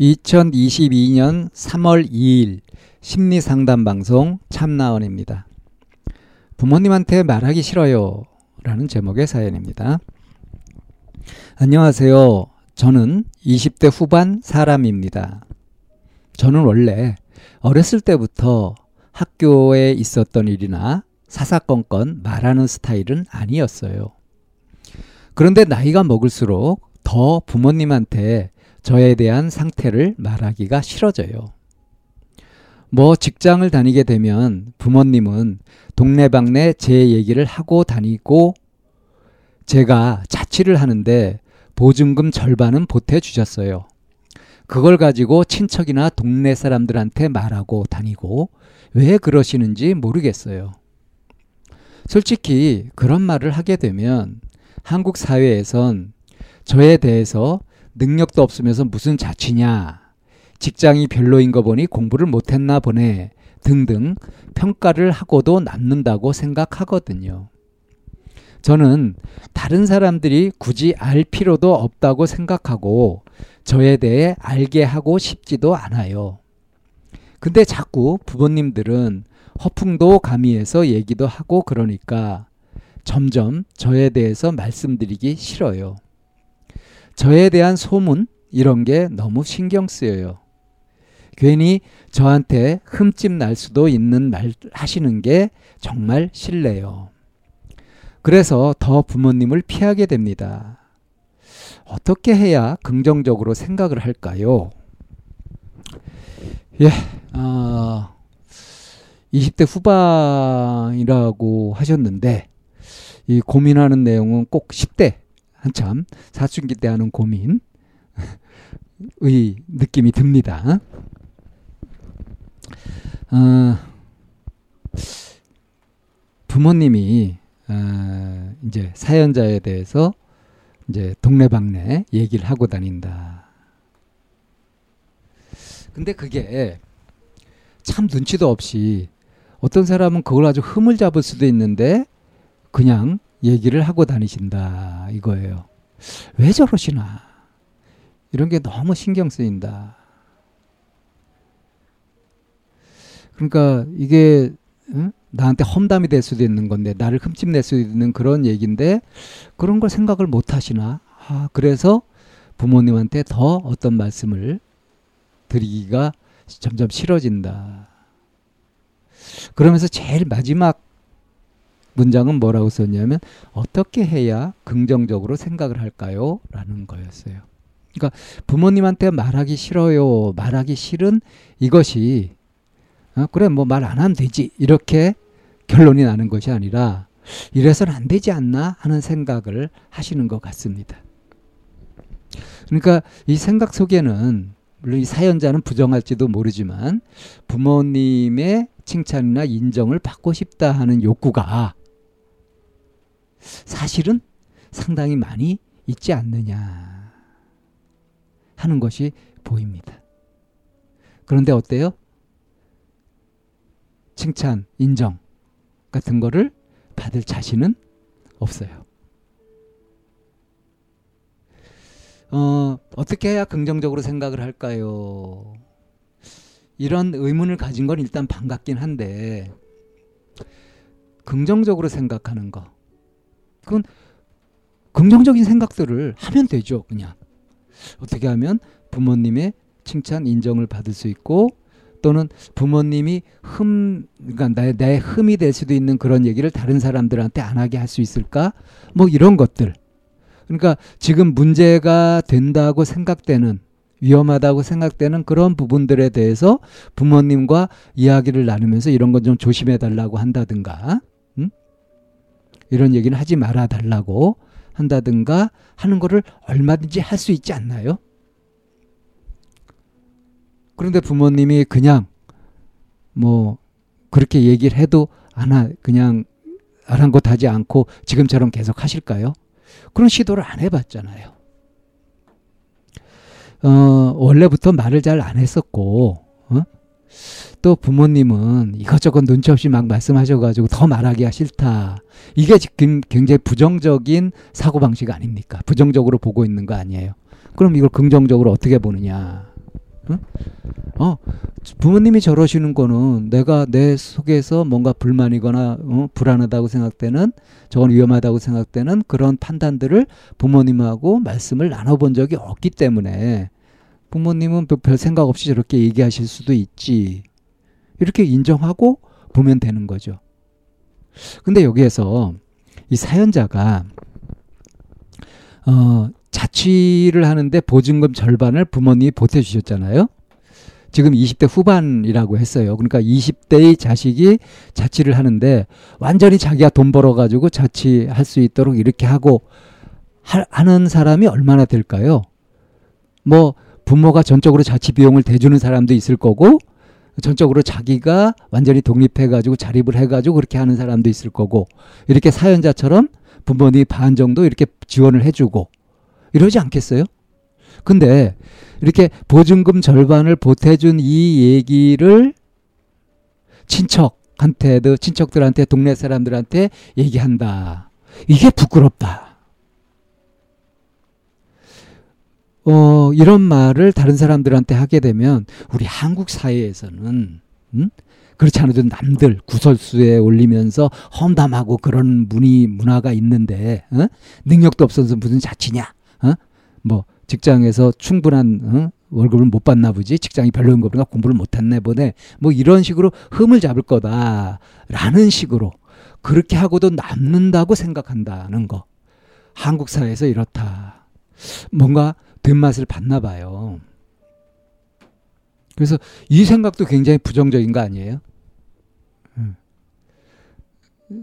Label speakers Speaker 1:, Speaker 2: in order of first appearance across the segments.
Speaker 1: 2022년 3월 2일 심리 상담 방송 참나원입니다. 부모님한테 말하기 싫어요. 라는 제목의 사연입니다. 안녕하세요. 저는 20대 후반 사람입니다. 저는 원래 어렸을 때부터 학교에 있었던 일이나 사사건건 말하는 스타일은 아니었어요. 그런데 나이가 먹을수록 더 부모님한테 저에 대한 상태를 말하기가 싫어져요. 뭐 직장을 다니게 되면 부모님은 동네방네 제 얘기를 하고 다니고 제가 자취를 하는데 보증금 절반은 보태 주셨어요. 그걸 가지고 친척이나 동네 사람들한테 말하고 다니고 왜 그러시는지 모르겠어요. 솔직히 그런 말을 하게 되면 한국 사회에선 저에 대해서 능력도 없으면서 무슨 자취냐, 직장이 별로인 거 보니 공부를 못했나 보네 등등 평가를 하고도 남는다고 생각하거든요. 저는 다른 사람들이 굳이 알 필요도 없다고 생각하고 저에 대해 알게 하고 싶지도 않아요. 근데 자꾸 부모님들은 허풍도 가미해서 얘기도 하고 그러니까 점점 저에 대해서 말씀드리기 싫어요. 저에 대한 소문 이런 게 너무 신경 쓰여요. 괜히 저한테 흠집 날 수도 있는 말 하시는 게 정말 싫네요. 그래서 더 부모님을 피하게 됩니다. 어떻게 해야 긍정적으로 생각을 할까요? 예, 어, 20대 후반이라고 하셨는데, 이 고민하는 내용은 꼭 10대, 한참 사춘기 때 하는 고민의 느낌이 듭니다. 어, 부모님이 어, 이제 사연자에 대해서 이제 동네방네 얘기를 하고 다닌다. 근데 그게 참 눈치도 없이 어떤 사람은 그걸 아주 흠을 잡을 수도 있는데 그냥 얘기를 하고 다니신다 이거예요. 왜 저러시나? 이런 게 너무 신경 쓰인다. 그러니까 이게 응? 나한테 험담이 될 수도 있는 건데 나를 흠집낼 수 있는 그런 얘기인데 그런 걸 생각을 못 하시나? 아, 그래서 부모님한테 더 어떤 말씀을 드리기가 점점 싫어진다. 그러면서 제일 마지막 문장은 뭐라고 썼냐면 어떻게 해야 긍정적으로 생각을 할까요? 라는 거였어요. 그러니까 부모님한테 말하기 싫어요. 말하기 싫은 이것이 어, 그래 뭐 말 안 하면 되지 이렇게 결론이 나는 것이 아니라 이래서는 안 되지 않나 하는 생각을 하시는 것 같습니다. 그러니까 이 생각 속에는 물론 이 사연자는 부정할지도 모르지만 부모님의 칭찬이나 인정을 받고 싶다 하는 욕구가 사실은 상당히 많이 있지 않느냐 하는 것이 보입니다. 그런데 어때요? 칭찬, 인정 같은 거를 받을 자신은 없어요. 어, 어떻게 해야 긍정적으로 생각을 할까요? 이런 의문을 가진 건 일단 반갑긴 한데, 긍정적으로 생각하는 거. 그건 긍정적인 생각들을 하면 되죠, 그냥. 어떻게 하면 부모님의 칭찬, 인정을 받을 수 있고, 또는 부모님이 흠, 그러니까 나의, 나의 흠이 될 수도 있는 그런 얘기를 다른 사람들한테 안 하게 할 수 있을까? 뭐 이런 것들. 그러니까 지금 문제가 된다고 생각되는 위험하다고 생각되는 그런 부분들에 대해서 부모님과 이야기를 나누면서 이런 건 좀 조심해 달라고 한다든가 음? 이런 얘기는 하지 말아 달라고 한다든가 하는 거를 얼마든지 할 수 있지 않나요? 그런데 부모님이 그냥 뭐 그렇게 얘기를 해도 안 하 그냥 아랑곳하지 않고 지금처럼 계속 하실까요? 그런 시도를 안 해봤잖아요. 어, 원래부터 말을 잘 안 했었고, 어? 또 부모님은 이것저것 눈치 없이 막 말씀하셔가지고 더 말하기가 싫다. 이게 지금 굉장히 부정적인 사고방식 아닙니까? 부정적으로 보고 있는 거 아니에요. 그럼 이걸 긍정적으로 어떻게 보느냐. 응? 어, 부모님이 저러시는 거는 내가 내 속에서 뭔가 불만이거나 어, 불안하다고 생각되는 저건 위험하다고 생각되는 그런 판단들을 부모님하고 말씀을 나눠본 적이 없기 때문에 부모님은 별 생각 없이 저렇게 얘기하실 수도 있지. 이렇게 인정하고 보면 되는 거죠. 근데 여기에서 이 사연자가 어, 자취를 하는데 보증금 절반을 부모님이 보태주셨잖아요. 지금 20대 후반이라고 했어요. 그러니까 20대의 자식이 자취를 하는데 완전히 자기가 돈 벌어가지고 자취할 수 있도록 이렇게 하고 하, 는 사람이 얼마나 될까요? 뭐 부모가 전적으로 자취 비용을 대주는 사람도 있을 거고 전적으로 자기가 완전히 독립해가지고 자립을 해가지고 그렇게 하는 사람도 있을 거고 이렇게 사연자처럼 부모님이 반 정도 이렇게 지원을 해주고 이러지 않겠어요? 근데 이렇게 보증금 절반을 보태준 이 얘기를 친척한테도 친척들한테 동네 사람들한테 얘기한다. 이게 부끄럽다. 어, 이런 말을 다른 사람들한테 하게 되면 우리 한국 사회에서는 음? 그렇지 않아도 남들 구설수에 올리면서 험담하고 그런 문이 문화가 있는데 어? 능력도 없어서 무슨 자치냐? 어? 뭐 직장에서 충분한 어? 월급을 못 받나 보지 직장이 별로인 거 보니까 공부를 못 했네 보네 뭐 이런 식으로 흠을 잡을 거다라는 식으로 그렇게 하고도 남는다고 생각한다는 거 한국 사회에서 이렇다 뭔가 뒷맛을 봤나 봐요 그래서 이 생각도 굉장히 부정적인 거 아니에요 음.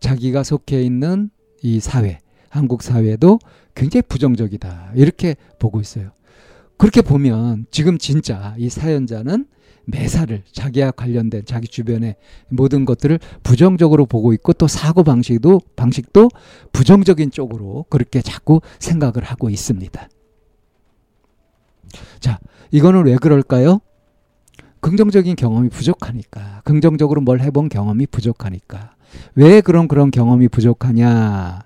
Speaker 1: 자기가 속해 있는 이 사회 한국 사회도 굉장히 부정적이다. 이렇게 보고 있어요. 그렇게 보면 지금 진짜 이 사연자는 매사를 자기와 관련된 자기 주변의 모든 것들을 부정적으로 보고 있고 또 사고 방식도 방식도 부정적인 쪽으로 그렇게 자꾸 생각을 하고 있습니다. 자, 이거는 왜 그럴까요? 긍정적인 경험이 부족하니까. 긍정적으로 뭘 해본 경험이 부족하니까. 왜 그런 그런 경험이 부족하냐?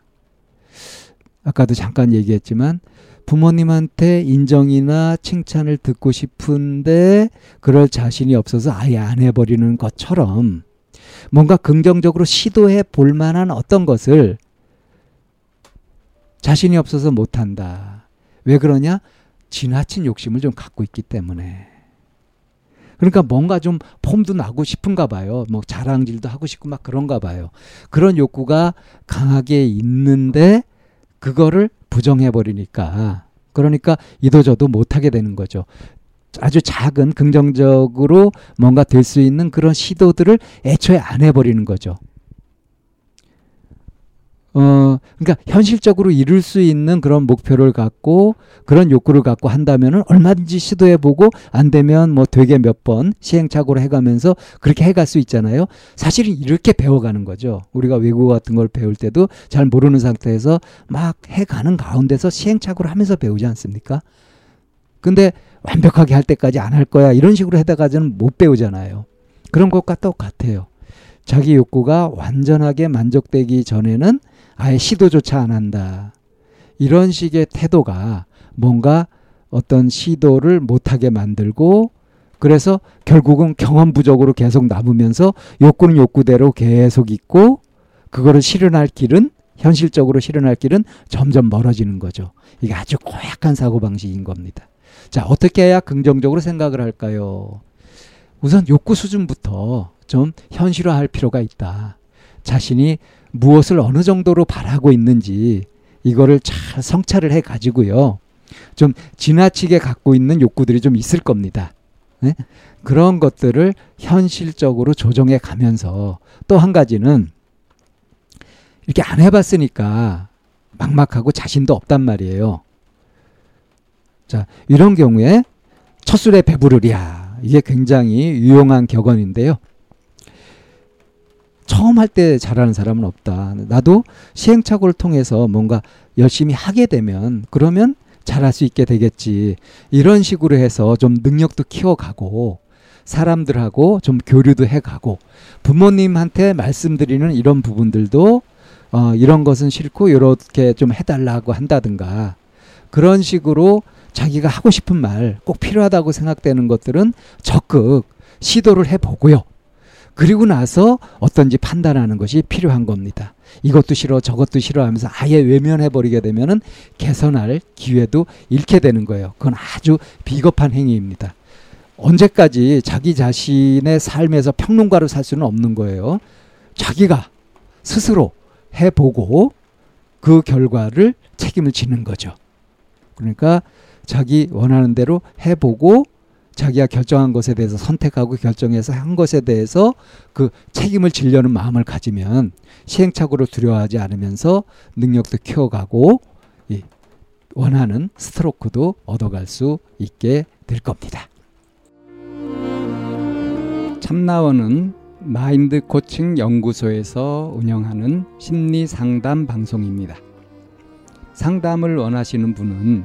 Speaker 1: 아까도 잠깐 얘기했지만 부모님한테 인정이나 칭찬을 듣고 싶은데 그럴 자신이 없어서 아예 안 해버리는 것처럼 뭔가 긍정적으로 시도해 볼 만한 어떤 것을 자신이 없어서 못한다. 왜 그러냐? 지나친 욕심을 좀 갖고 있기 때문에. 그러니까 뭔가 좀 폼도 나고 싶은가 봐요. 뭐 자랑질도 하고 싶고 막 그런가 봐요. 그런 욕구가 강하게 있는데 그거를 부정해 버리니까 그러니까 이도저도 못하게 되는 거죠. 아주 작은 긍정적으로 뭔가 될 수 있는 그런 시도들을 애초에 안 해버리는 거죠. 어, 그러니까 현실적으로 이룰 수 있는 그런 목표를 갖고 그런 욕구를 갖고 한다면은 얼마든지 시도해 보고 안 되면 뭐 되게 몇 번 시행착오를 해 가면서 그렇게 해 갈 수 있잖아요. 사실은 이렇게 배워 가는 거죠. 우리가 외국어 같은 걸 배울 때도 잘 모르는 상태에서 막 해 가는 가운데서 시행착오를 하면서 배우지 않습니까? 근데 완벽하게 할 때까지 안 할 거야 이런 식으로 해다가는 못 배우잖아요. 그런 것과 똑같아요. 자기 욕구가 완전하게 만족되기 전에는 아예 시도조차 안 한다. 이런 식의 태도가 뭔가 어떤 시도를 못하게 만들고 그래서 결국은 경험 부족으로 계속 남으면서 욕구는 욕구대로 계속 있고 그거를 실현할 길은 현실적으로 실현할 길은 점점 멀어지는 거죠. 이게 아주 고약한 사고방식인 겁니다. 자, 어떻게 해야 긍정적으로 생각을 할까요? 우선 욕구 수준부터 좀 현실화할 필요가 있다. 자신이 무엇을 어느 정도로 바라고 있는지 이거를 잘 성찰을 해 가지고요. 좀 지나치게 갖고 있는 욕구들이 좀 있을 겁니다. 네? 그런 것들을 현실적으로 조정해 가면서 또 한 가지는 이렇게 안 해봤으니까 막막하고 자신도 없단 말이에요. 자, 이런 경우에 첫 술에 배부르랴. 이게 굉장히 유용한 격언인데요. 처음 할 때 잘하는 사람은 없다. 나도 시행착오를 통해서 뭔가 열심히 하게 되면 그러면 잘할 수 있게 되겠지. 이런 식으로 해서 좀 능력도 키워가고 사람들하고 좀 교류도 해가고 부모님한테 말씀드리는 이런 부분들도 어, 이런 것은 싫고 이렇게 좀 해달라고 한다든가 그런 식으로 자기가 하고 싶은 말 꼭 필요하다고 생각되는 것들은 적극 시도를 해보고요. 그리고 나서 어떤지 판단하는 것이 필요한 겁니다. 이것도 싫어 저것도 싫어 하면서 아예 외면해 버리게 되면은 개선할 기회도 잃게 되는 거예요. 그건 아주 비겁한 행위입니다. 언제까지 자기 자신의 삶에서 평론가로 살 수는 없는 거예요. 자기가 스스로 해보고 그 결과를 책임을 지는 거죠. 그러니까 자기 원하는 대로 해보고 자기가 결정한 것에 대해서 선택하고 결정해서 한 것에 대해서 그 책임을 지려는 마음을 가지면 시행착오를 두려워하지 않으면서 능력도 키워가고 이 원하는 스트로크도 얻어갈 수 있게 될 겁니다. 참나원은 마인드 코칭 연구소에서 운영하는 심리 상담 방송입니다. 상담을 원하시는 분은